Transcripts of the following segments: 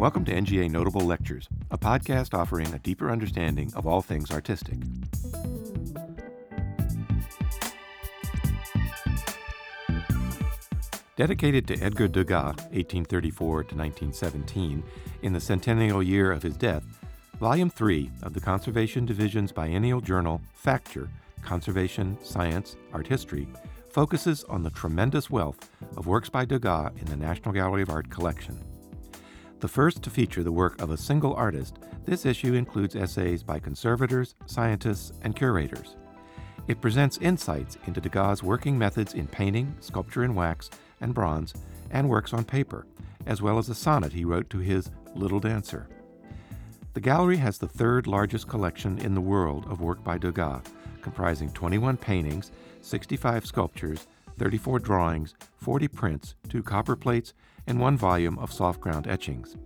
Welcome to NGA Notable Lectures, a podcast offering a deeper understanding of all things artistic. Dedicated to Edgar Degas, 1834 to 1917, in the centennial year of his death, Volume 3 of the Conservation Division's biennial journal, Facture Conservation, Science, Art History, focuses on the tremendous wealth of works by Degas in the National Gallery of Art collection. The first to feature the work of a single artist, this issue includes essays by conservators, scientists, and curators. It presents insights into Degas' working methods in painting, sculpture in wax, and bronze, and works on paper, as well as a sonnet he wrote to his Little Dancer. The gallery has the third largest collection in the world of work by Degas, comprising 21 paintings, 65 sculptures, 34 drawings, 40 prints, two copper plates, and one volume of soft ground etchings.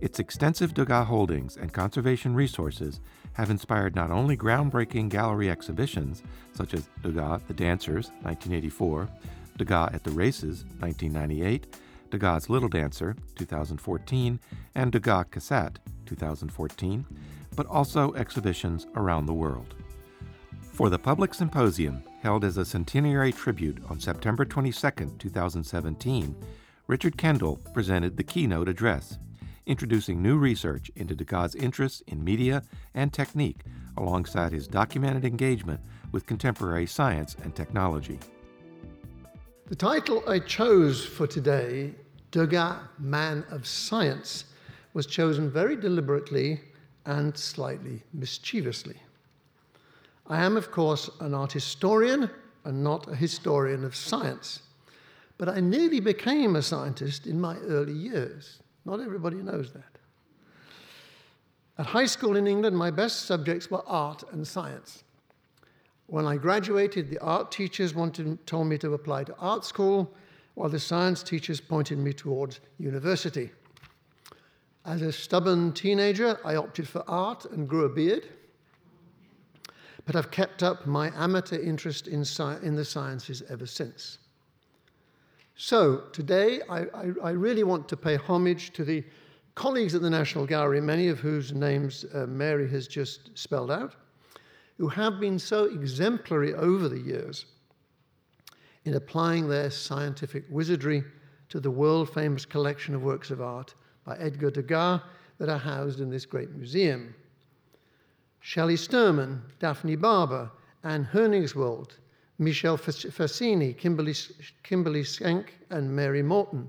Its extensive Degas holdings and conservation resources have inspired not only groundbreaking gallery exhibitions, such as Degas The Dancers, 1984, Degas at the Races, 1998, Degas' Little Dancer, 2014, and Degas Cassatt, 2014, but also exhibitions around the world. For the public symposium, held as a centenary tribute on September 22, 2017, Richard Kendall presented the keynote address, introducing new research into Degas' interests in media and technique alongside his documented engagement with contemporary science and technology. The title I chose for today, Degas, Man of Science, was chosen very deliberately and slightly mischievously. I am, of course, an art historian and not a historian of science. But I nearly became a scientist in my early years. Not everybody knows that. At high school in England, my best subjects were art and science. When I graduated, the art teachers wanted, told me to apply to art school, while the science teachers pointed me towards university. As a stubborn teenager, I opted for art and grew a beard. But I've kept up my amateur interest in, sci- in the sciences ever since. So today, I, I, I, really want to pay homage to the colleagues at the National Gallery, many of whose names uh, Mary has just spelled out, who have been so exemplary over the years in applying their scientific wizardry to the world famous collection of works of art by Edgar Degas that are housed in this great museum. Shelley Sturman, Daphne Barbour, Anne Hoenigswald, Michelle Facini, Kimberly, Kimberly Schenk, and Mary Morton,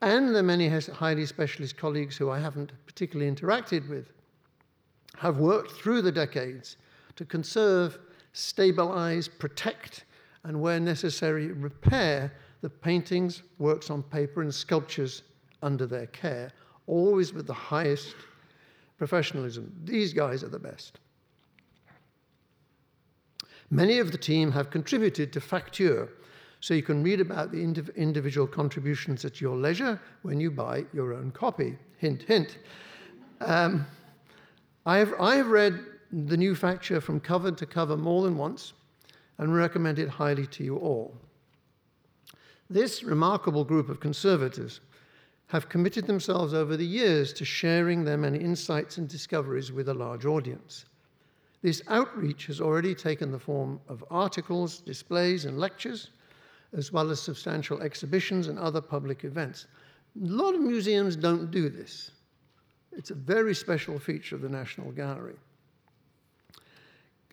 and the many highly specialist colleagues who I haven't particularly interacted with, have worked through the decades to conserve, stabilize, protect, and where necessary, repair the paintings, works on paper, and sculptures under their care, always with the highest professionalism. These guys are the best. Many of the team have contributed to Facture, so you can read about the indiv individual contributions at your leisure when you buy your own copy. Hint, hint. Um, I've, I've read the new Facture from cover to cover more than once and recommend it highly to you all. This remarkable group of conservators have committed themselves over the years to sharing their many insights and discoveries with a large audience. This outreach has already taken the form of articles, displays, and lectures, as well as substantial exhibitions and other public events. A lot of museums don't do this. It's a very special feature of the National Gallery.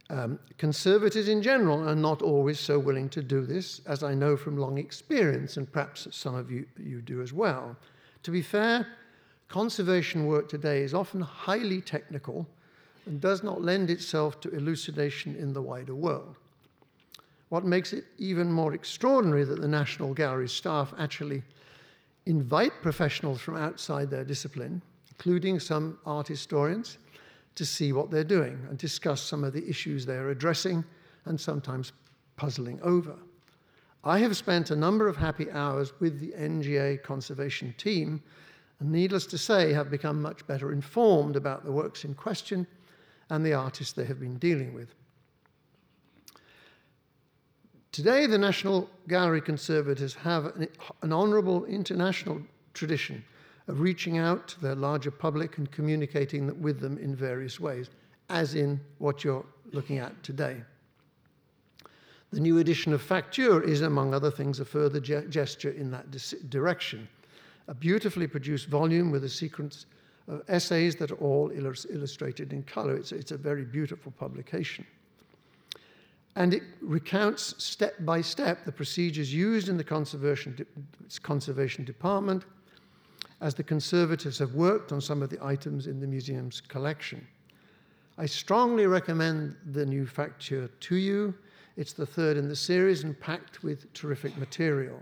Um, conservators in general are not always so willing to do this, as I know from long experience, and perhaps some of you, you do as well. To be fair, conservation work today is often highly technical and does not lend itself to elucidation in the wider world. What makes it even more extraordinary that the National Gallery staff actually invite professionals from outside their discipline, including some art historians, to see what they're doing and discuss some of the issues they're addressing and sometimes puzzling over. I have spent a number of happy hours with the NGA conservation team, and needless to say, have become much better informed about the works in question and the artists they have been dealing with. Today, the National Gallery conservators have an, an honourable international tradition of reaching out to their larger public and communicating with them in various ways, as in what you're looking at today. The new edition of Facture is, among other things, a further ge gesture in that direction. A beautifully produced volume with a sequence of essays that are all illus illustrated in color. It's, it's a very beautiful publication. And it recounts step by step the procedures used in the conservation, de conservation department as the conservators have worked on some of the items in the museum's collection. I strongly recommend the new Facture to you. It's the third in the series and packed with terrific material.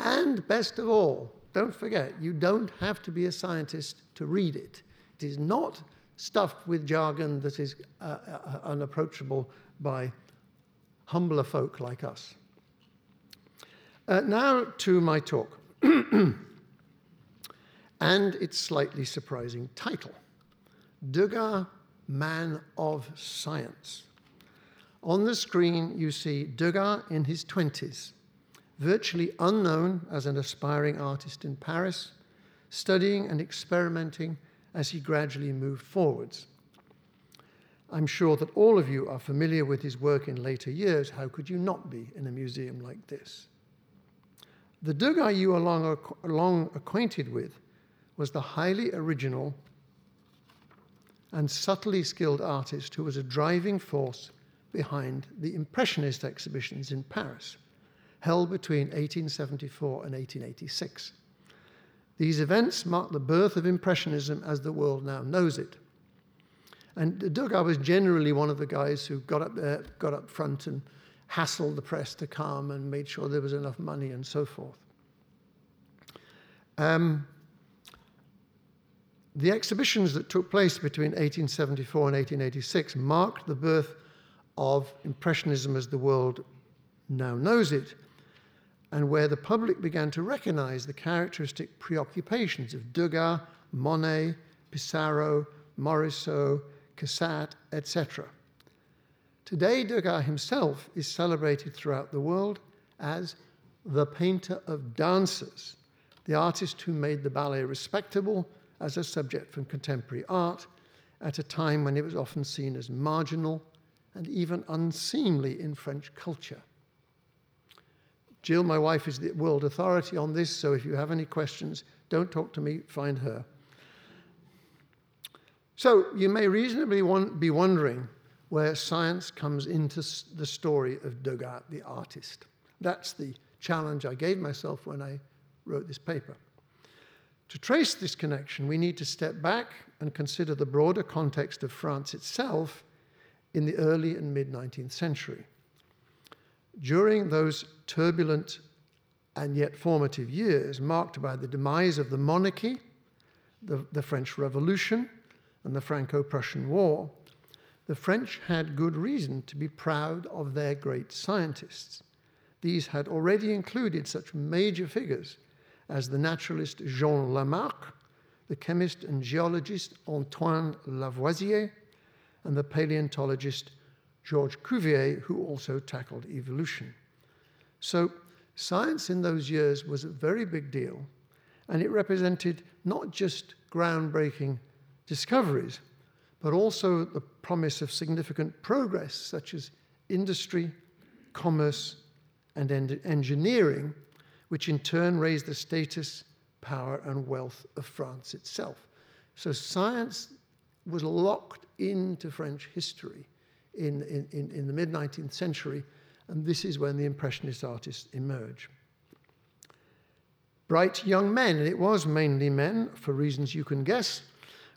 And best of all, don't forget, you don't have to be a scientist to read it. It is not stuffed with jargon that is uh, uh, unapproachable by humbler folk like us. Uh, now to my talk and its slightly surprising title Degas, Man of Science. On the screen, you see Degas in his 20s, virtually unknown as an aspiring artist in Paris, studying and experimenting as he gradually moved forwards. I'm sure that all of you are familiar with his work in later years. How could you not be in a museum like this? The Degas you are long, long acquainted with was the highly original and subtly skilled artist who was a driving force behind the Impressionist exhibitions in Paris, held between 1874 and 1886. These events marked the birth of Impressionism as the world now knows it. And Degas was generally one of the guys who got up there, got up front and hassled the press to come and made sure there was enough money and so forth. Um, the exhibitions that took place between 1874 and 1886 marked the birth of Impressionism as the world now knows it, and where the public began to recognize the characteristic preoccupations of Degas, Monet, Pissarro, Morisot, Cassatt, etc. Today, Degas himself is celebrated throughout the world as the painter of dancers, the artist who made the ballet respectable as a subject from contemporary art at a time when it was often seen as marginal and even unseemly in French culture. Jill, my wife, is the world authority on this, so if you have any questions, don't talk to me, find her. So you may reasonably be wondering where science comes into the story of Degas, the artist. That's the challenge I gave myself when I wrote this paper. To trace this connection, we need to step back and consider the broader context of France itself in the early and mid 19th century. During those turbulent and yet formative years, marked by the demise of the monarchy, the, the French Revolution, and the Franco Prussian War, the French had good reason to be proud of their great scientists. These had already included such major figures as the naturalist Jean Lamarck, the chemist and geologist Antoine Lavoisier, and the paleontologist Georges Cuvier, who also tackled evolution. So, science in those years was a very big deal, and it represented not just groundbreaking discoveries, but also the promise of significant progress, such as industry, commerce, and en engineering, which in turn raised the status, power, and wealth of France itself. So science was locked into French history in, in, in the mid 19th century, and this is when the Impressionist artists emerge. Bright young men, and it was mainly men, for reasons you can guess,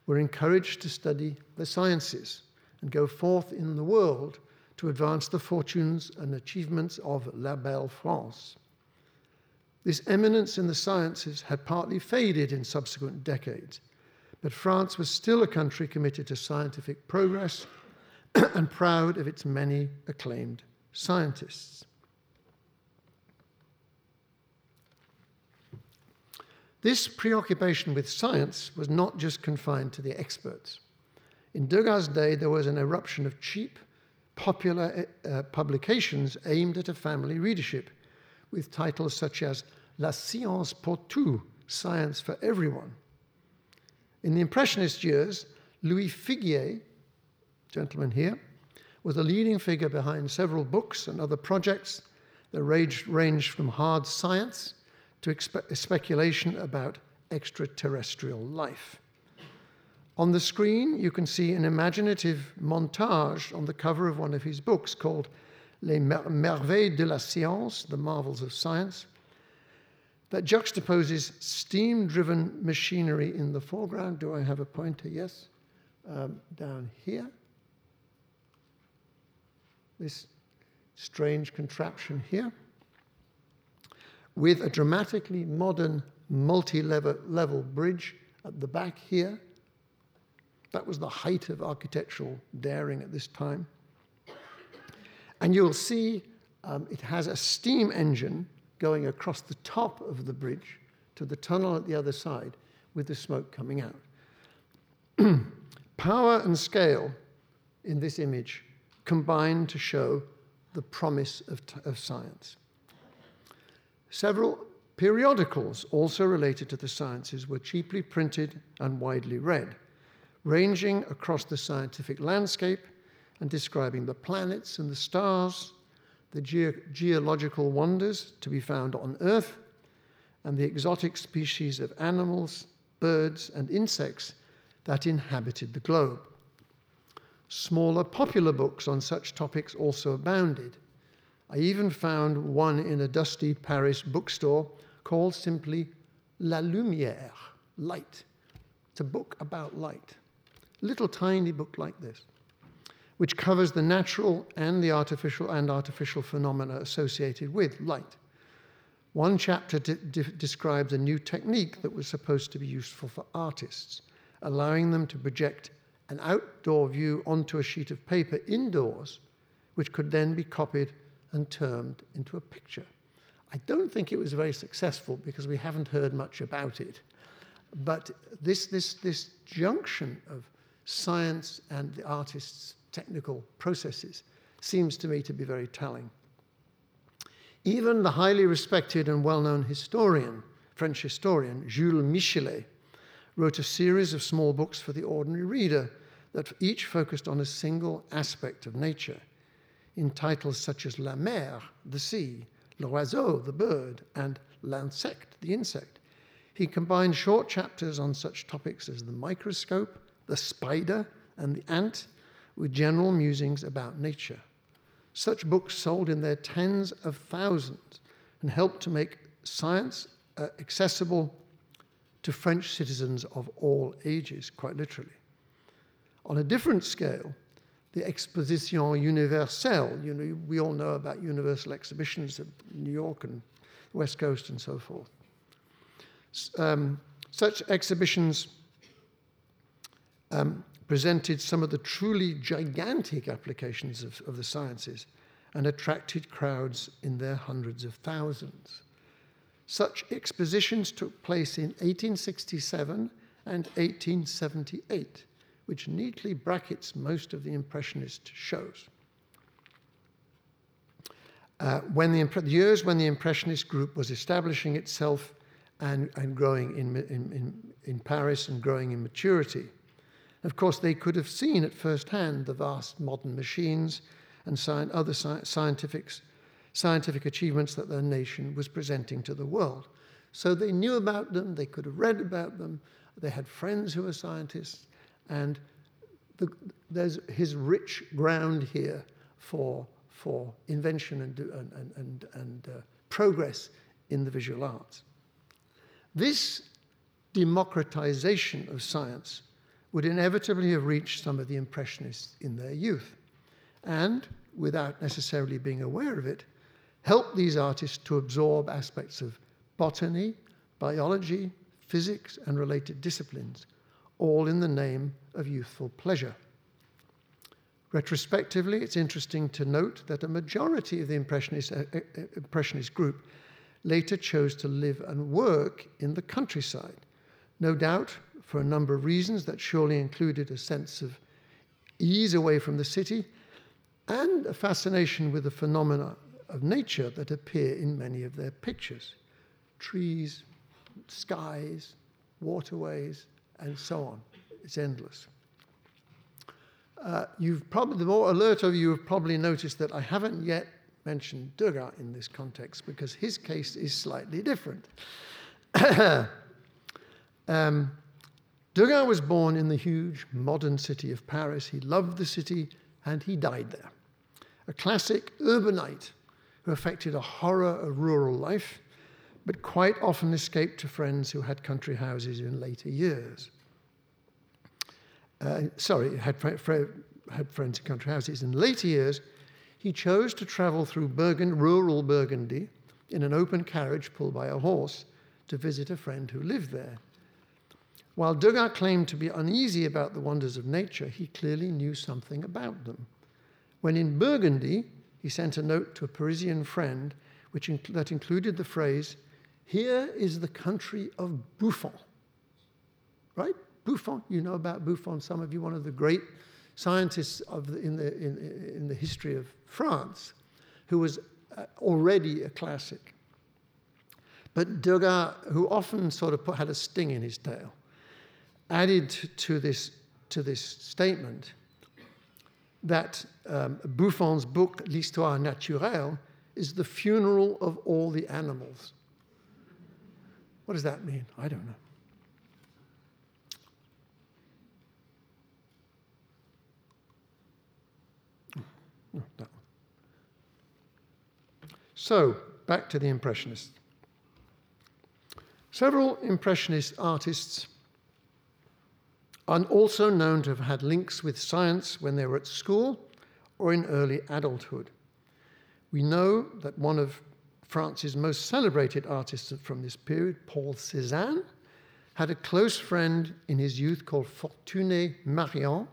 were encouraged to study the sciences and go forth in the world to advance the fortunes and achievements of La Belle France. This eminence in the sciences had partly faded in subsequent decades, but France was still a country committed to scientific progress and proud of its many acclaimed scientists. This preoccupation with science was not just confined to the experts. In Degas' day, there was an eruption of cheap, popular uh, publications aimed at a family readership, with titles such as La science pour tout, science for everyone. In the Impressionist years, Louis Figuier, gentleman here, was a leading figure behind several books and other projects that ranged, ranged from hard science to expe- speculation about extraterrestrial life. On the screen, you can see an imaginative montage on the cover of one of his books called Les Merveilles de la Science, The Marvels of Science, that juxtaposes steam driven machinery in the foreground. Do I have a pointer? Yes. Um, down here. This strange contraption here. With a dramatically modern multi level bridge at the back here. That was the height of architectural daring at this time. And you'll see um, it has a steam engine going across the top of the bridge to the tunnel at the other side with the smoke coming out. Power and scale in this image combine to show the promise of, of science. Several periodicals, also related to the sciences, were cheaply printed and widely read, ranging across the scientific landscape and describing the planets and the stars, the ge- geological wonders to be found on Earth, and the exotic species of animals, birds, and insects that inhabited the globe. Smaller popular books on such topics also abounded. I even found one in a dusty Paris bookstore called simply La Lumière, light. It's a book about light. A little tiny book like this, which covers the natural and the artificial and artificial phenomena associated with light. One chapter describes a new technique that was supposed to be useful for artists, allowing them to project an outdoor view onto a sheet of paper indoors, which could then be copied and turned into a picture. I don't think it was very successful because we haven't heard much about it. But this, this, this junction of science and the artist's technical processes seems to me to be very telling. Even the highly respected and well known historian, French historian, Jules Michelet, wrote a series of small books for the ordinary reader that each focused on a single aspect of nature, in titles such as La Mer, the sea, l'oiseau, the bird, and l'insecte, the insect. He combined short chapters on such topics as the microscope, the spider, and the ant with general musings about nature. Such books sold in their tens of thousands and helped to make science uh, accessible to French citizens of all ages, quite literally. On a different scale, the Exposition Universelle. You know, we all know about universal exhibitions at New York and the West Coast and so forth. Um, such exhibitions um, presented some of the truly gigantic applications of, of the sciences and attracted crowds in their hundreds of thousands. Such expositions took place in 1867 and 1878 which neatly brackets most of the Impressionist shows. Uh, when the, the, years when the Impressionist group was establishing itself and, and growing in, in, in, Paris and growing in maturity. Of course, they could have seen at first hand the vast modern machines and sci- other sci- scientific achievements that their nation was presenting to the world. So they knew about them, they could have read about them, they had friends who were scientists, and the, there's his rich ground here for, for invention and, and, and, and uh, progress in the visual arts. This democratization of science would inevitably have reached some of the Impressionists in their youth, and, without necessarily being aware of it, help these artists to absorb aspects of botany, biology, physics, and related disciplines all in the name of youthful pleasure. Retrospectively, it's interesting to note that a majority of the Impressionist, uh, uh, Impressionist group later chose to live and work in the countryside, no doubt for a number of reasons that surely included a sense of ease away from the city and a fascination with the phenomena of nature that appear in many of their pictures trees, skies, waterways, and so on. It's endless. Uh, you've probably, the more alert of you have probably noticed that I haven't yet mentioned Degas in this context because his case is slightly different. um, Degas was born in the huge modern city of Paris. He loved the city and he died there. A classic urbanite who affected a horror of rural life, but quite often escaped to friends who had country houses in later years. Uh, sorry, had, fr- had friends in country houses. In later years, he chose to travel through Burgund, rural Burgundy in an open carriage pulled by a horse to visit a friend who lived there. While Degas claimed to be uneasy about the wonders of nature, he clearly knew something about them. When in Burgundy, he sent a note to a Parisian friend which that included the phrase, Here is the country of Buffon. Right? Buffon, you know about Buffon, some of you, one of the great scientists of the, in, the, in, in, the history of France, who was uh, already a classic. But Degas, who often sort of put, had a sting in his tail, added to this, to this statement that um, Buffon's book, L'Histoire naturelle, is the funeral of all the animals. What does that mean? I don't know. No. So, back to the Impressionists. Several Impressionist artists are also known to have had links with science when they were at school or in early adulthood. We know that one of France's most celebrated artists from this period, Paul Cézanne, had a close friend in his youth called Fortuné Marion,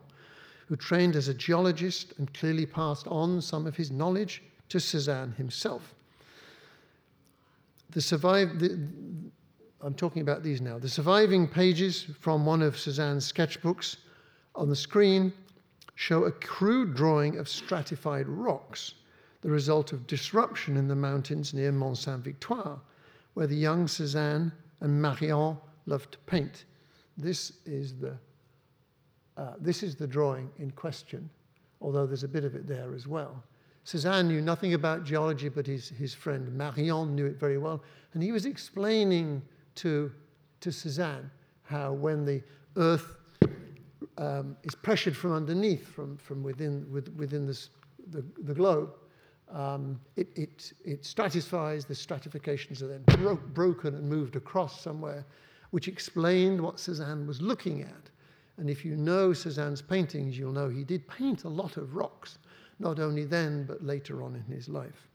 who trained as a geologist and clearly passed on some of his knowledge to Cézanne himself. The, survive, I'm talking about these now. The surviving pages from one of Cézanne's sketchbooks on the screen show a crude drawing of stratified rocks, the result of disruption in the mountains near Mont Saint Victoire, where the young Suzanne and Marion loved to paint. This is the, uh, this is the drawing in question, although there's a bit of it there as well. Cézanne knew nothing about geology, but his, his friend Marion knew it very well, and he was explaining to, to Cézanne how when the earth um, is pressured from underneath, from, from within, with, within this, the, the globe, um, it, it, it stratifies, the stratifications are then bro- broken and moved across somewhere, which explained what Cézanne was looking at. And if you know Cézanne's paintings, you'll know he did paint a lot of rocks, not only then, but later on in his life.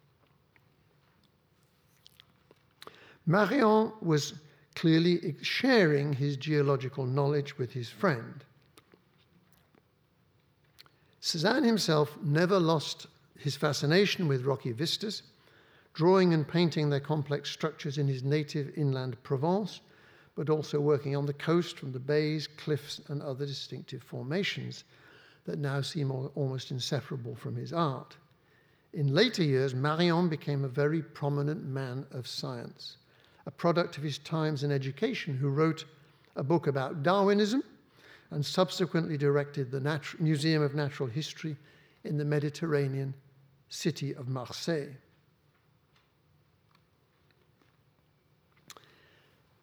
Marion was clearly sharing his geological knowledge with his friend. Cézanne himself never lost his fascination with rocky vistas, drawing and painting their complex structures in his native inland Provence, but also working on the coast from the bays, cliffs, and other distinctive formations that now seem almost inseparable from his art. In later years, Marion became a very prominent man of science a product of his times and education, who wrote a book about Darwinism and subsequently directed the Museum of Natural History in the Mediterranean city of Marseille.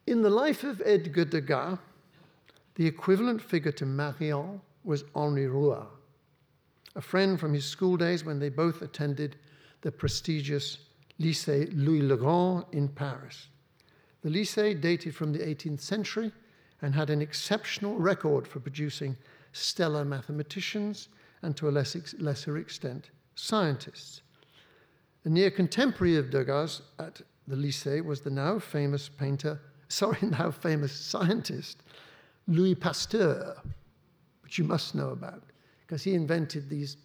In the life of Edgar Degas, the equivalent figure to Marion was Henri Rouart, a friend from his school days when they both attended the prestigious Lycée Louis le Grand in Paris. The Lycée dated from the 18th century and had an exceptional record for producing stellar mathematicians and to a less ex- lesser extent, scientists. A near contemporary of Degas at the Lycée was the now famous painter, sorry, now famous scientist, Louis Pasteur, which you must know about, because he invented these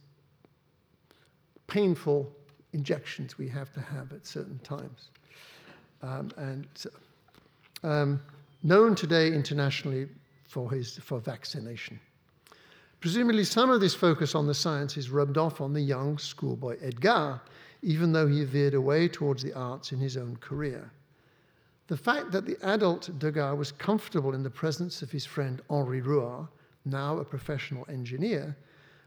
painful injections we have to have at certain times. Um, and um, known today internationally for, his, for vaccination. Presumably, some of this focus on the science is rubbed off on the young schoolboy Edgar, even though he veered away towards the arts in his own career. The fact that the adult Degas was comfortable in the presence of his friend Henri Rouart, now a professional engineer,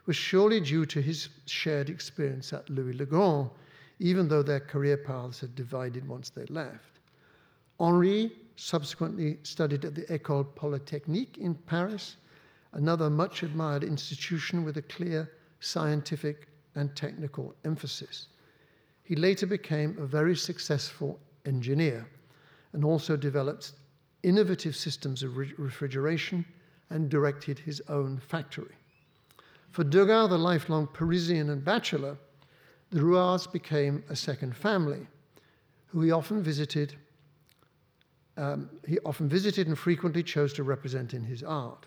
was surely due to his shared experience at Louis le Grand, even though their career paths had divided once they left. Henri subsequently studied at the École Polytechnique in Paris, another much admired institution with a clear scientific and technical emphasis. He later became a very successful engineer and also developed innovative systems of re- refrigeration and directed his own factory. For Degas, the lifelong Parisian and bachelor, the Rouarts became a second family, who he often visited. Um, he often visited and frequently chose to represent in his art.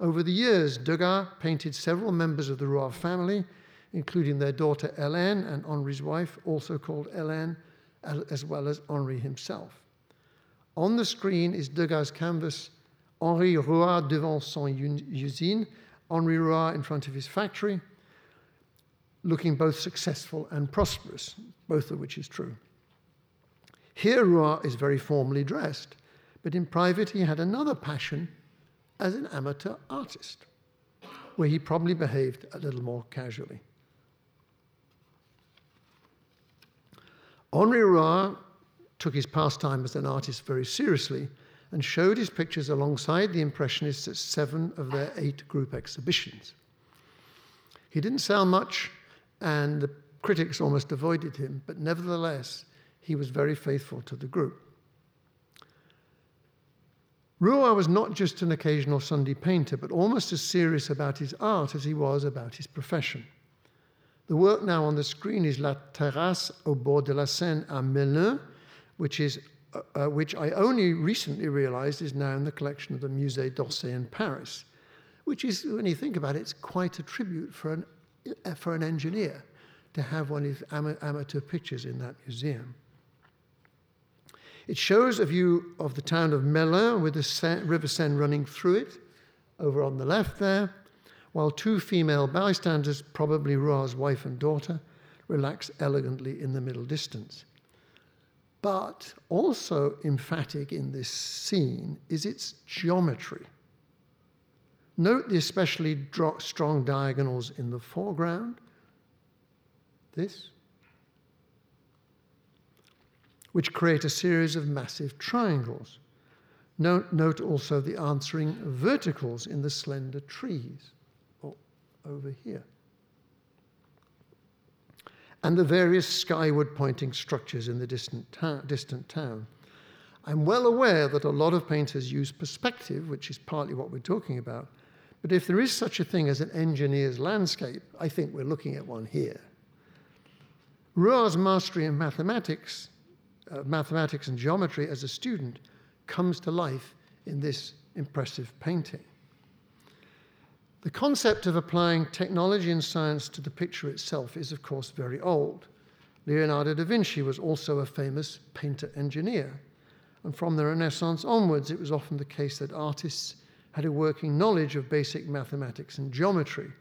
Over the years, Degas painted several members of the Rouart family, including their daughter Hélène and Henri's wife, also called Hélène, as well as Henri himself. On the screen is Degas' canvas Henri Rouart devant son usine, Henri Rouart in front of his factory, looking both successful and prosperous, both of which is true. Here, Rouart is very formally dressed, but in private, he had another passion as an amateur artist, where he probably behaved a little more casually. Henri Rouart took his pastime as an artist very seriously and showed his pictures alongside the Impressionists at seven of their eight group exhibitions. He didn't sell much, and the critics almost avoided him, but nevertheless, he was very faithful to the group. Rouart was not just an occasional Sunday painter, but almost as serious about his art as he was about his profession. The work now on the screen is La Terrasse au bord de la Seine à Melun, which, is, uh, uh, which I only recently realized is now in the collection of the Musée d'Orsay in Paris, which is, when you think about it, it's quite a tribute for an, uh, for an engineer to have one of his amateur pictures in that museum. It shows a view of the town of Melun with the Seine, River Seine running through it, over on the left there, while two female bystanders, probably Rouart's wife and daughter, relax elegantly in the middle distance. But also emphatic in this scene is its geometry. Note the especially strong diagonals in the foreground. This which create a series of massive triangles. Note, note also the answering verticals in the slender trees, over here, and the various skyward pointing structures in the distant, ta- distant town. I'm well aware that a lot of painters use perspective, which is partly what we're talking about, but if there is such a thing as an engineer's landscape, I think we're looking at one here. Rouart's mastery in mathematics Uh, mathematics and geometry as a student comes to life in this impressive painting. The concept of applying technology and science to the picture itself is, of course, very old. Leonardo da Vinci was also a famous painter engineer. And from the Renaissance onwards, it was often the case that artists had a working knowledge of basic mathematics and geometry,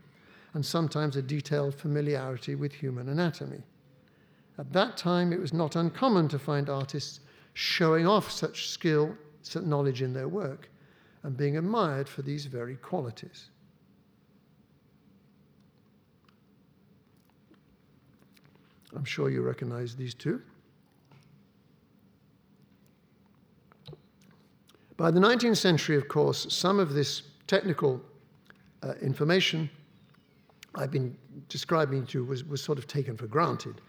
and sometimes a detailed familiarity with human anatomy. At that time, it was not uncommon to find artists showing off such skill, such knowledge in their work, and being admired for these very qualities. I'm sure you recognize these two. By the 19th century, of course, some of this technical uh, information I've been describing to you was, was sort of taken for granted.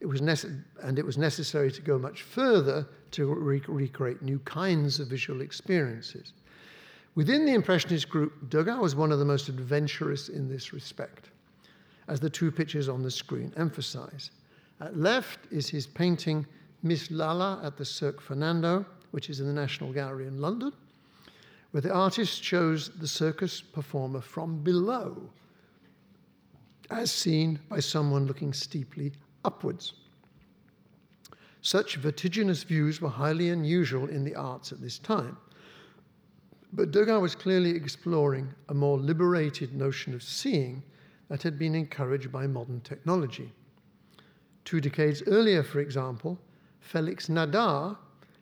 It was nece- and it was necessary to go much further to re- recreate new kinds of visual experiences. Within the Impressionist group, Degas was one of the most adventurous in this respect, as the two pictures on the screen emphasize. At left is his painting Miss Lala at the Cirque Fernando, which is in the National Gallery in London, where the artist shows the circus performer from below, as seen by someone looking steeply upwards. Such vertiginous views were highly unusual in the arts at this time. But Degas was clearly exploring a more liberated notion of seeing that had been encouraged by modern technology. Two decades earlier, for example, Felix Nadar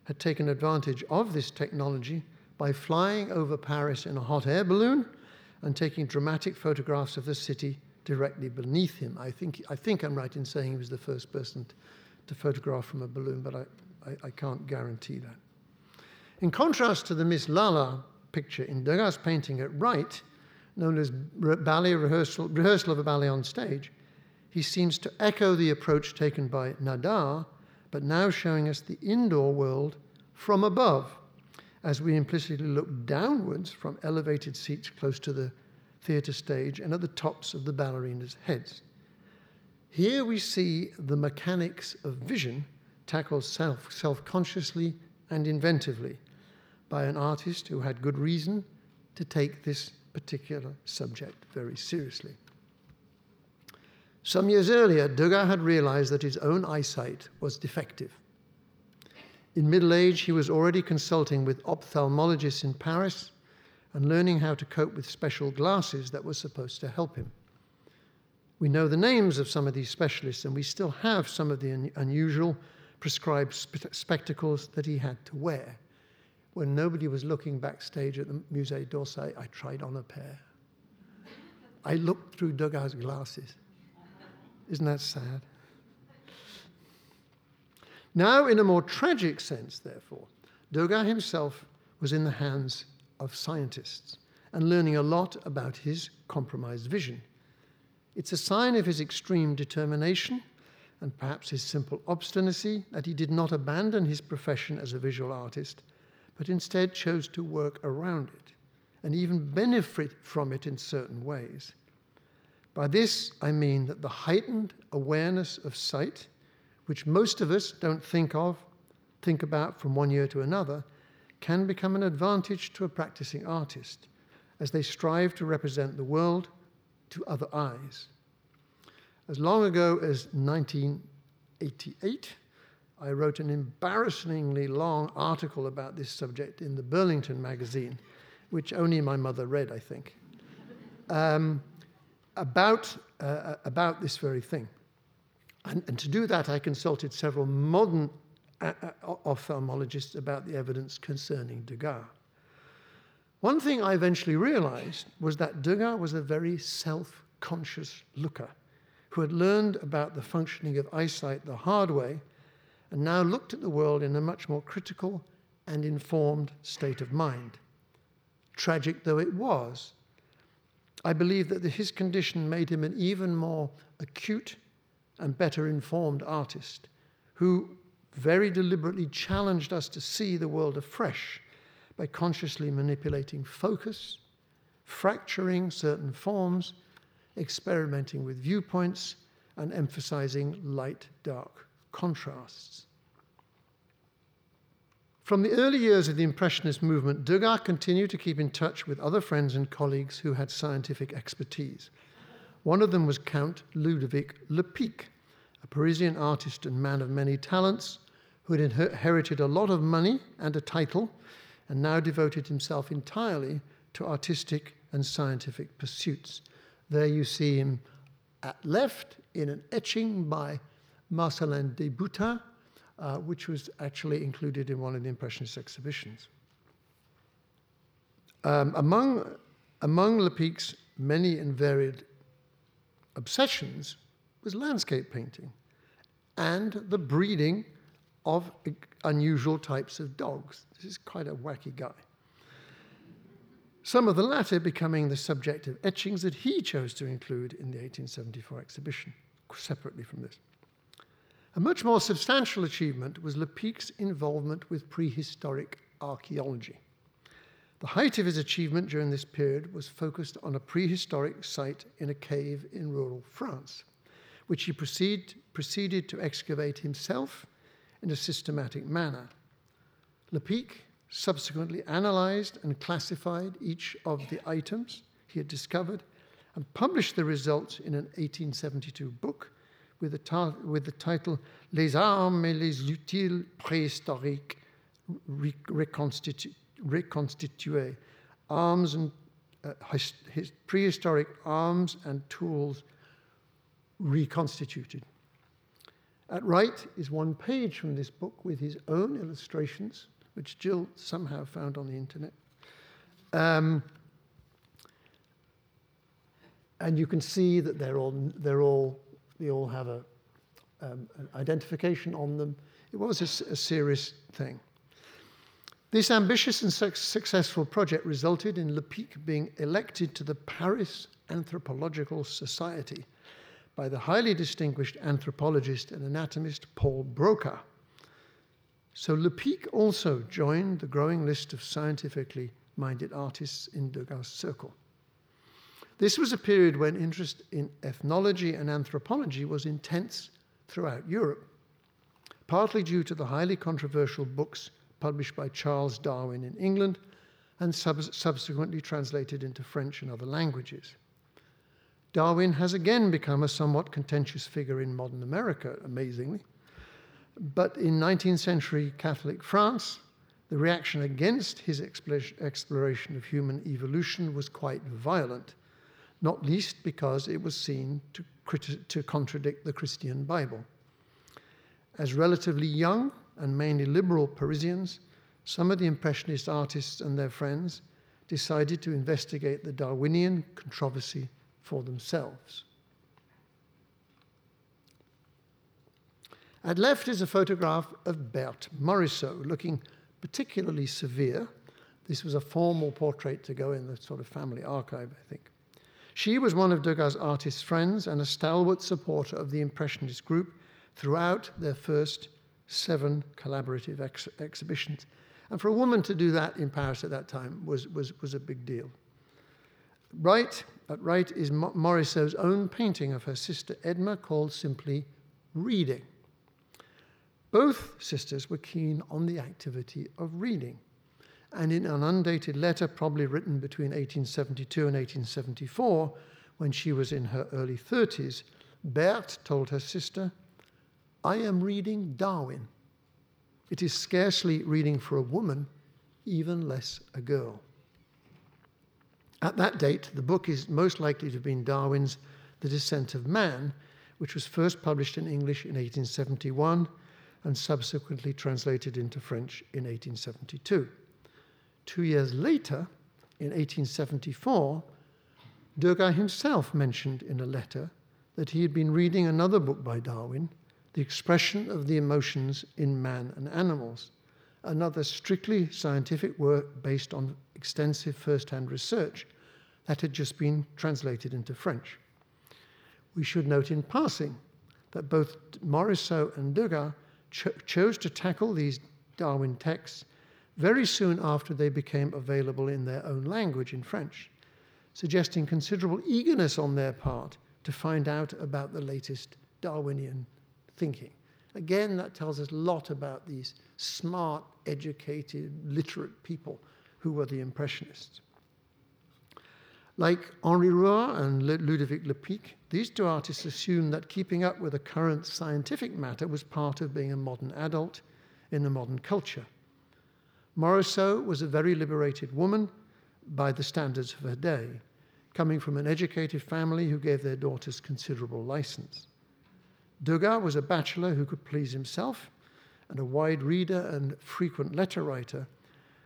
had taken advantage of this technology by flying over Paris in a hot air balloon and taking dramatic photographs of the city directly beneath him. I think, I think I'm right in saying he was the first person to photograph from a balloon, but I, I, I can't guarantee that. In contrast to the Miss Lala picture in Degas' painting at right, known as ballet rehearsal, rehearsal of a ballet on stage, he seems to echo the approach taken by Nadar, but now showing us the indoor world from above, as we implicitly look downwards from elevated seats close to the theatre stage and at the tops of the ballerinas' heads. Here we see the mechanics of vision tackled self, self-consciously and inventively by an artist who had good reason to take this particular subject very seriously. Some years earlier, Degas had realized that his own eyesight was defective. In middle age, he was already consulting with ophthalmologists in Paris and learning how to cope with special glasses that were supposed to help him. We know the names of some of these specialists, and we still have some of the un- unusual prescribed spe- spectacles that he had to wear. When nobody was looking backstage at the Musée d'Orsay, I tried on a pair. I looked through Degas' glasses. Isn't that sad? Now, in a more tragic sense, therefore, Degas himself was in the hands of scientists and learning a lot about his compromised vision. It's a sign of his extreme determination and perhaps his simple obstinacy that he did not abandon his profession as a visual artist, but instead chose to work around it and even benefit from it in certain ways. By this, I mean that the heightened awareness of sight, which most of us don't think of, think about from one year to another, can become an advantage to a practicing artist as they strive to represent the world to other eyes. As long ago as 1988, I wrote an embarrassingly long article about this subject in the Burlington magazine, which only my mother read, I think, um, about, uh, about this very thing. And, and, to do that, I consulted several modern uh, uh, ophthalmologists about the evidence concerning Degas. One thing I eventually realized was that Degas was a very self conscious looker who had learned about the functioning of eyesight the hard way and now looked at the world in a much more critical and informed state of mind. Tragic though it was, I believe that his condition made him an even more acute and better informed artist who very deliberately challenged us to see the world afresh by consciously manipulating focus, fracturing certain forms, experimenting with viewpoints, and emphasizing light dark contrasts. From the early years of the Impressionist movement, Degas continued to keep in touch with other friends and colleagues who had scientific expertise. One of them was Count Ludovic Lepic, a Parisian artist and man of many talents who had inherited a lot of money and a title and now devoted himself entirely to artistic and scientific pursuits. There you see him at left in an etching by Marcellin Desboutin, uh, which was actually included in one of the Impressionist exhibitions. Um, among, among Lepic's many and varied obsessions was landscape painting and the breeding of unusual types of dogs. This is quite a wacky guy some of the latter becoming the subject of etchings that he chose to include in the 1874 exhibition, separately from this. A much more substantial achievement was Lepic's involvement with prehistoric archaeology. The height of his achievement during this period was focused on a prehistoric site in a cave in rural France, which he proceed, proceeded to excavate himself in a systematic manner. Lepic subsequently analyzed and classified each of the items he had discovered and published the results in an 1872 book with the, ta- with the title Les armes et les outils préhistoriques reconstitu- reconstitués, arms and uh, his, his prehistoric arms and tools reconstituted. At right is one page from this book with his own illustrations, which Jill somehow found on the internet. Um, and you can see that they're all, they're all, they all have a, um, an identification on them. It was a, a serious thing. This ambitious and su- successful project resulted in Lepic being elected to the Paris Anthropological Society by the highly distinguished anthropologist and anatomist Paul Broca. So Lepic also joined the growing list of scientifically minded artists in Degas' circle. This was a period when interest in ethnology and anthropology was intense throughout Europe, partly due to the highly controversial books published by Charles Darwin in England and sub- subsequently translated into French and other languages. Darwin has again become a somewhat contentious figure in modern America, amazingly. But in 19th century Catholic France, the reaction against his exploration of human evolution was quite violent, not least because it was seen to, to contradict the Christian Bible. As relatively young and mainly liberal Parisians, some of the Impressionist artists and their friends decided to investigate the Darwinian controversy for themselves. At left is a photograph of Berthe Morisot, looking particularly severe. This was a formal portrait to go in the sort of family archive, I think. She was one of Degas' artist friends and a stalwart supporter of the Impressionist group throughout their first seven collaborative ex- exhibitions. And for a woman to do that in Paris at that time was, was, was a big deal. Right, at right is Morisot's own painting of her sister Edma called simply Reading. Both sisters were keen on the activity of reading. And in an undated letter, probably written between 1872 and 1874, when she was in her early 30s, Berthe told her sister, I am reading Darwin. It is scarcely reading for a woman, even less a girl. At that date, the book is most likely to have been Darwin's The Descent of Man, which was first published in English in 1871 and subsequently translated into French in 1872. Two years later, in 1874, Degas himself mentioned in a letter that he had been reading another book by Darwin, The Expression of the Emotions in Man and Animals, another strictly scientific work based on extensive first hand research that had just been translated into French. We should note in passing that both Morisot and Degas cho- chose to tackle these Darwin texts very soon after they became available in their own language in French, suggesting considerable eagerness on their part to find out about the latest Darwinian thinking. Again, that tells us a lot about these smart, educated, literate people who were the Impressionists. Like Henri Rouart and Ludovic Lepic, these two artists assumed that keeping up with the current scientific matter was part of being a modern adult in a modern culture. Morisot was a very liberated woman by the standards of her day, coming from an educated family who gave their daughters considerable license. Degas was a bachelor who could please himself and a wide reader and frequent letter writer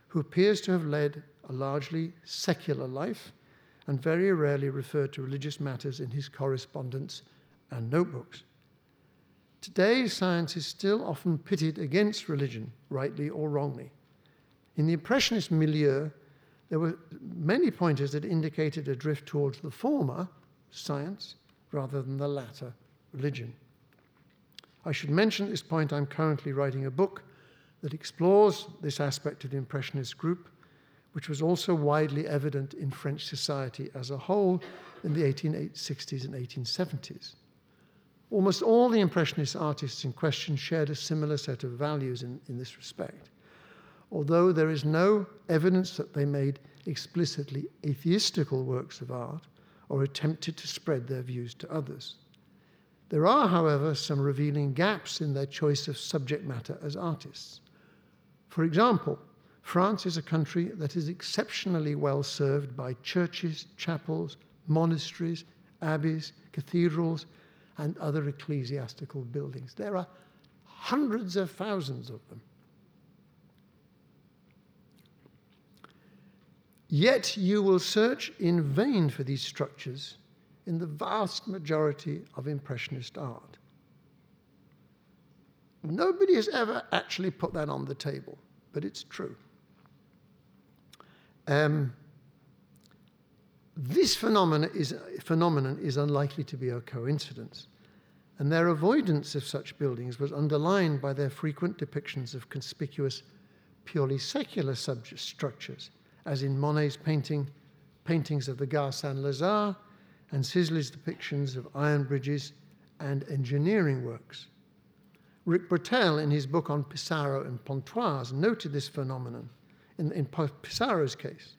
who appears to have led a largely secular life and very rarely referred to religious matters in his correspondence and notebooks. Today, science is still often pitted against religion, rightly or wrongly. In the Impressionist milieu, there were many pointers that indicated a drift towards the former, science, rather than the latter, religion. I should mention at this point I'm currently writing a book that explores this aspect of the Impressionist group which was also widely evident in French society as a whole in the 1860s and 1870s. Almost all the Impressionist artists in question shared a similar set of values in, in this respect, although there is no evidence that they made explicitly atheistical works of art or attempted to spread their views to others. There are, however, some revealing gaps in their choice of subject matter as artists. For example, France is a country that is exceptionally well served by churches, chapels, monasteries, abbeys, cathedrals, and other ecclesiastical buildings. There are hundreds of thousands of them. Yet you will search in vain for these structures in the vast majority of Impressionist art. Nobody has ever actually put that on the table, but it's true. Um, this phenomenon is, phenomenon is unlikely to be a coincidence, and their avoidance of such buildings was underlined by their frequent depictions of conspicuous, purely secular structures as in Monet's painting, paintings of the Gare Saint Lazare and Sisley's depictions of iron bridges and engineering works. Rick Brettell, in his book on Pissarro and Pontoise, noted this phenomenon in, in Pissarro's case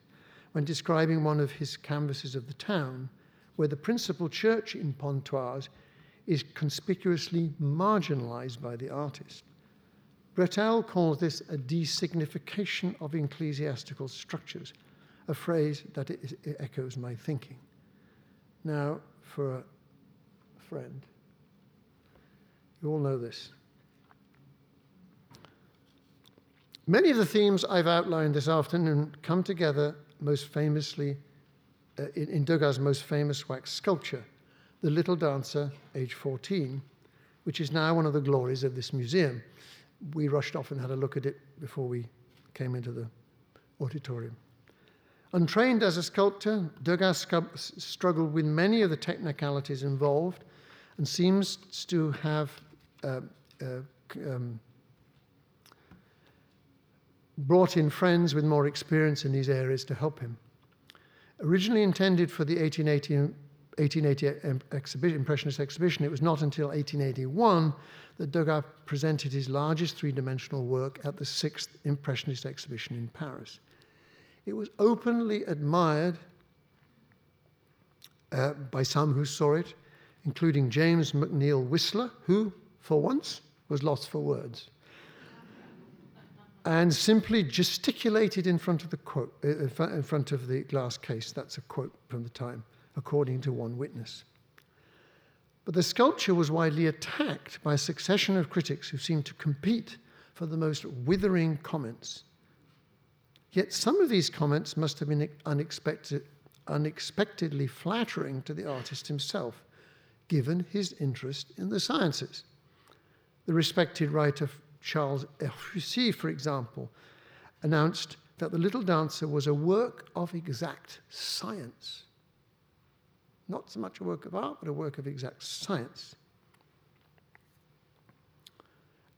when describing one of his canvases of the town, where the principal church in Pontoise is conspicuously marginalized by the artist. Brettell calls this a designification of ecclesiastical structures, a phrase that echoes my thinking. Now, for a friend, you all know this. Many of the themes I've outlined this afternoon come together most famously uh, in, in Degas' most famous wax sculpture, The Little Dancer, age 14, which is now one of the glories of this museum we rushed off and had a look at it before we came into the auditorium. Untrained as a sculptor, Degas struggled with many of the technicalities involved and seems to have uh, uh, um, brought in friends with more experience in these areas to help him. Originally intended for the 1880, 1880 exhibition, Impressionist exhibition, it was not until 1881 that Degas presented his largest three dimensional work at the sixth Impressionist exhibition in Paris. It was openly admired uh, by some who saw it, including James McNeill Whistler, who, for once, was lost for words, and simply gesticulated in front of the quote, uh, in front of the glass case. That's a quote from the time, according to one witness. But the sculpture was widely attacked by a succession of critics who seemed to compete for the most withering comments. Yet some of these comments must have been unexpected, unexpectedly flattering to the artist himself, given his interest in the sciences. The respected writer Charles Ephrussi, for example, announced that The Little Dancer was a work of exact science not so much a work of art, but a work of exact science.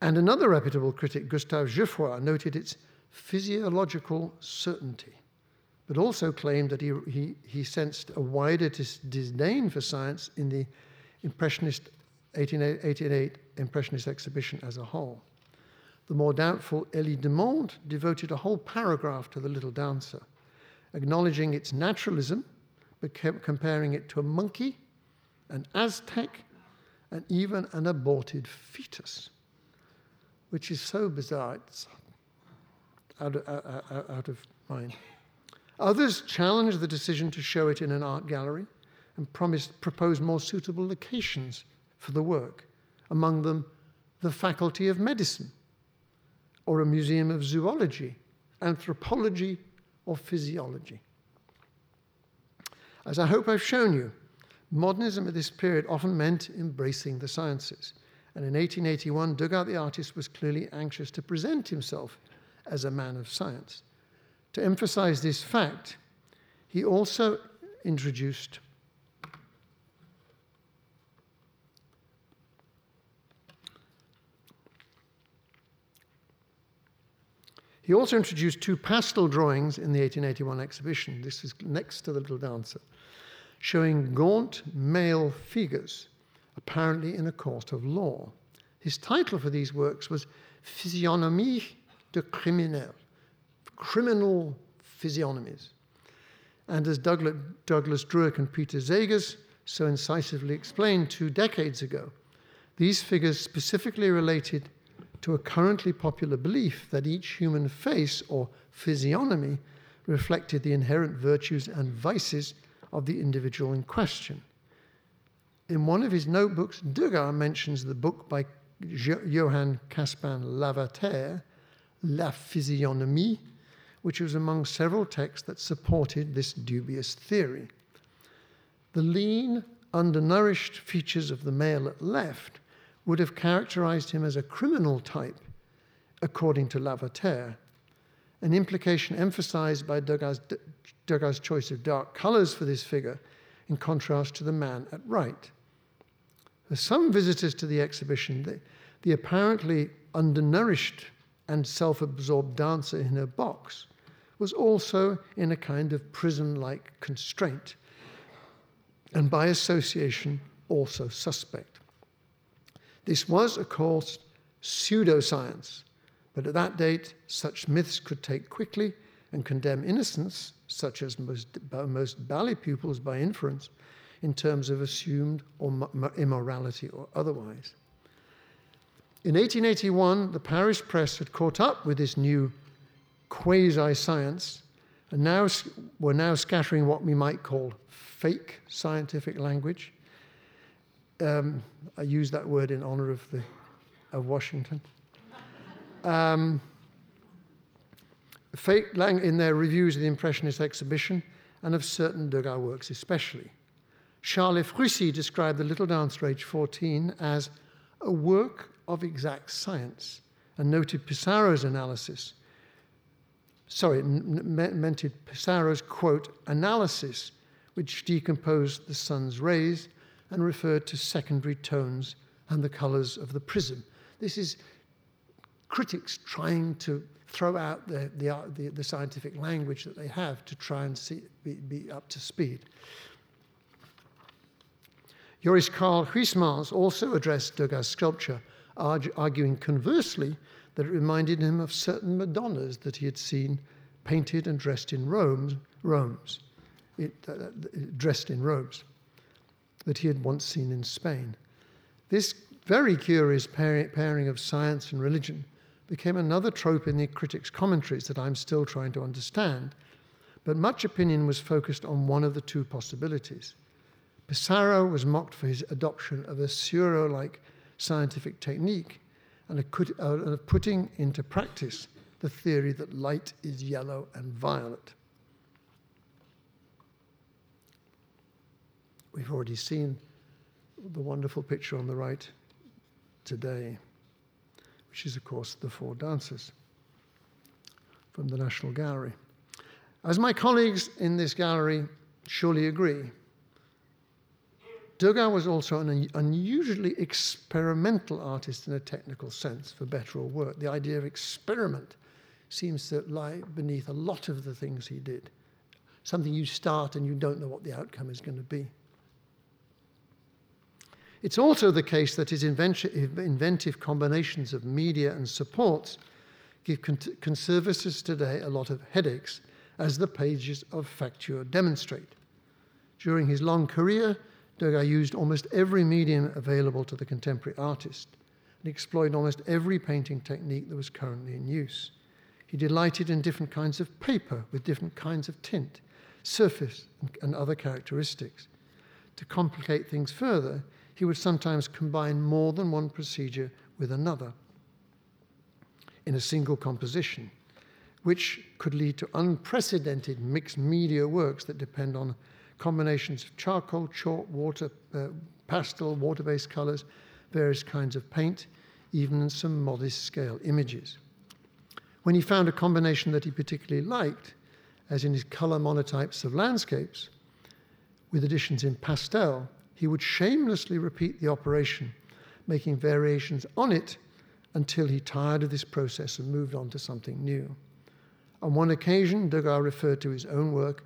And another reputable critic, Gustave Geffroy, noted its physiological certainty, but also claimed that he, he, he sensed a wider dis- disdain for science in the Impressionist 1888 Impressionist exhibition as a whole. The more doubtful Elie Demande devoted a whole paragraph to The Little Dancer, acknowledging its naturalism but comparing it to a monkey, an Aztec, and even an aborted fetus, which is so bizarre, it's out of, out, out of mind. Others challenged the decision to show it in an art gallery and promised, proposed more suitable locations for the work, among them the Faculty of Medicine, or a museum of zoology, anthropology, or physiology. As I hope I've shown you, modernism at this period often meant embracing the sciences. And in 1881, Degas the artist was clearly anxious to present himself as a man of science. To emphasize this fact, he also introduced He also introduced two pastel drawings in the 1881 exhibition. This is next to the little dancer showing gaunt male figures, apparently in a court of law. His title for these works was Physionomie de criminel, criminal physiognomies. And as Douglas, Douglas Druick and Peter Zegers so incisively explained two decades ago, these figures specifically related to a currently popular belief that each human face or physiognomy reflected the inherent virtues and vices of the individual in question. in one of his notebooks, Degas mentions the book by Johann Caspar Lavater, La Physionomie, which was among several texts that supported this dubious theory. The lean, undernourished features of the male at left would have characterized him as a criminal type, according to Lavater, an implication emphasized by Degas' Degas' choice of dark colors for this figure, in contrast to the man at right. For some visitors to the exhibition, the, the apparently undernourished and self absorbed dancer in her box was also in a kind of prison like constraint, and by association, also suspect. This was, of course, pseudoscience, but at that date, such myths could take quickly and condemn innocence, such as most, most ballet pupils by inference, in terms of assumed or immorality or otherwise. In 1881, the Paris press had caught up with this new quasi science and now were now scattering what we might call fake scientific language. Um, I use that word in honor of, the, of Washington. Um, fake lang- in their reviews of the Impressionist exhibition and of certain Degas works especially. Charles Ephrussi described the Little Dance Age 14 as a work of exact science and noted Pissarro's analysis. Sorry, mentioned Pissarro's quote, analysis, which decomposed the sun's rays and referred to secondary tones and the colors of the prism. This is critics trying to throw out the, the, uh, the, the scientific language that they have to try and see, be, be up to speed. Joris Karl Huysmans also addressed Degas' sculpture, arguing conversely that it reminded him of certain Madonnas that he had seen painted and dressed in robes, it, uh, dressed in robes, that he had once seen in Spain. This very curious pairing of science and religion became another trope in the critics' commentaries that I'm still trying to understand, but much opinion was focused on one of the two possibilities. Pissarro was mocked for his adoption of a Seurat like scientific technique and of uh, putting into practice the theory that light is yellow and violet. We've already seen the wonderful picture on the right today which is, of course, the four dancers from the National Gallery. As my colleagues in this gallery surely agree, Degas was also an unusually experimental artist in a technical sense, for better or worse. The idea of experiment seems to lie beneath a lot of the things he did. Something you start and you don't know what the outcome is going to be. It's also the case that his inventive combinations of media and supports give conservators today a lot of headaches, as the pages of Facture demonstrate. During his long career, Degas used almost every medium available to the contemporary artist and exploited almost every painting technique that was currently in use. He delighted in different kinds of paper with different kinds of tint, surface, and other characteristics. To complicate things further, he would sometimes combine more than one procedure with another in a single composition, which could lead to unprecedented mixed media works that depend on combinations of charcoal, chalk, water, uh, pastel, water based colors, various kinds of paint, even some modest scale images. When he found a combination that he particularly liked, as in his color monotypes of landscapes, with additions in pastel, he would shamelessly repeat the operation, making variations on it until he tired of this process and moved on to something new. On one occasion, Degas referred to his own work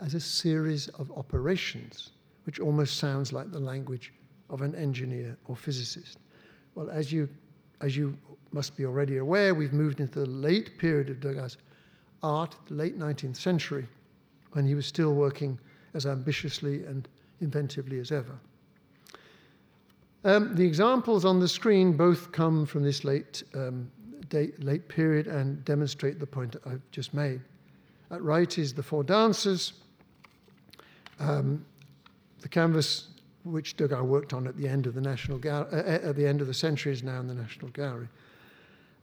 as a series of operations, which almost sounds like the language of an engineer or physicist. Well, as you, as you must be already aware, we've moved into the late period of Degas' art, the late 19th century, when he was still working as ambitiously and inventively as ever. Um, the examples on the screen both come from this late, um, date, late period and demonstrate the point I've just made. At right is the four dancers. Um, the canvas which Degas worked on at the end of the National uh, uh at the end of the century, is now in the National Gallery.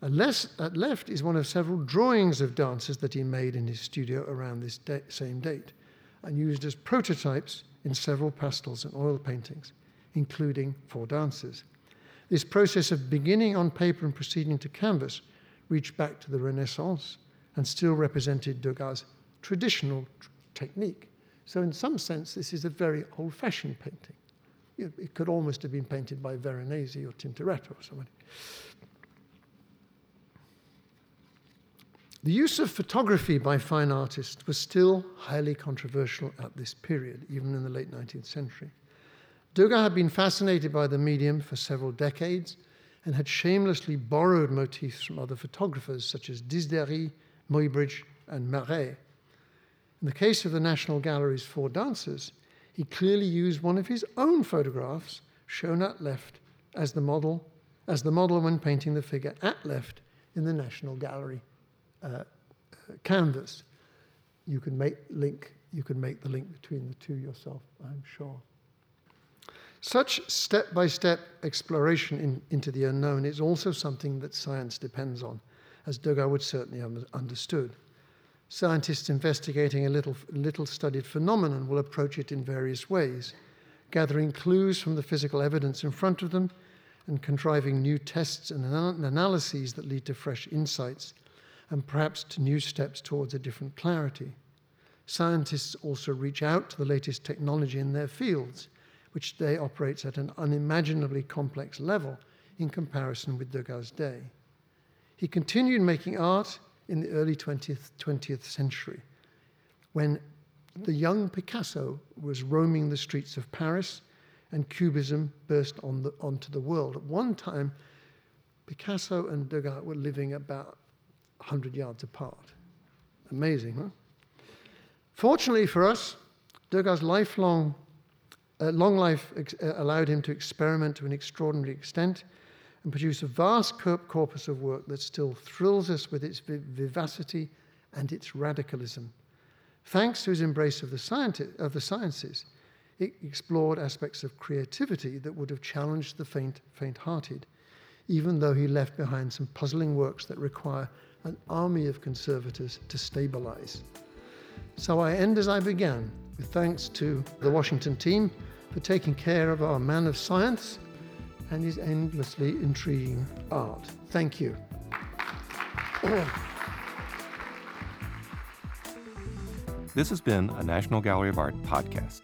At left is one of several drawings of dancers that he made in his studio around this de- same date and used as prototypes in several pastels and oil paintings, including four dancers. This process of beginning on paper and proceeding to canvas reached back to the Renaissance and still represented Degas' traditional tr- technique. So, in some sense, this is a very old fashioned painting. It could almost have been painted by Veronese or Tintoretto or somebody. The use of photography by fine artists was still highly controversial at this period, even in the late 19th century. Degas had been fascinated by the medium for several decades and had shamelessly borrowed motifs from other photographers such as Disdéri, Muybridge, and Marey. In the case of the National Gallery's Four Dancers, he clearly used one of his own photographs, shown at left, as the model, as the model when painting the figure at left in the National Gallery uh, canvas. You can make link. You can make the link between the two yourself. I'm sure. Such step by step exploration in, into the unknown is also something that science depends on, as Degas would certainly have understood. Scientists investigating a little, little studied phenomenon will approach it in various ways, gathering clues from the physical evidence in front of them and contriving new tests and analyses that lead to fresh insights and perhaps to new steps towards a different clarity. Scientists also reach out to the latest technology in their fields, which today operates at an unimaginably complex level in comparison with Degas' day. He continued making art in the early 20th, 20th century when the young Picasso was roaming the streets of Paris and Cubism burst on the, onto the world. At one time, Picasso and Degas were living about 100 yards apart. Amazing, huh? Fortunately for us, Degas' lifelong, uh, long life ex- uh, allowed him to experiment to an extraordinary extent and produce a vast corpus of work that still thrills us with its vivacity and its radicalism. Thanks to his embrace of the, scienti- of the sciences, it explored aspects of creativity that would have challenged the faint, faint-hearted, even though he left behind some puzzling works that require an army of conservators to stabilize. So I end as I began, with thanks to the Washington team for taking care of our man of science and his endlessly intriguing art. Thank you. this has been a National Gallery of Art podcast.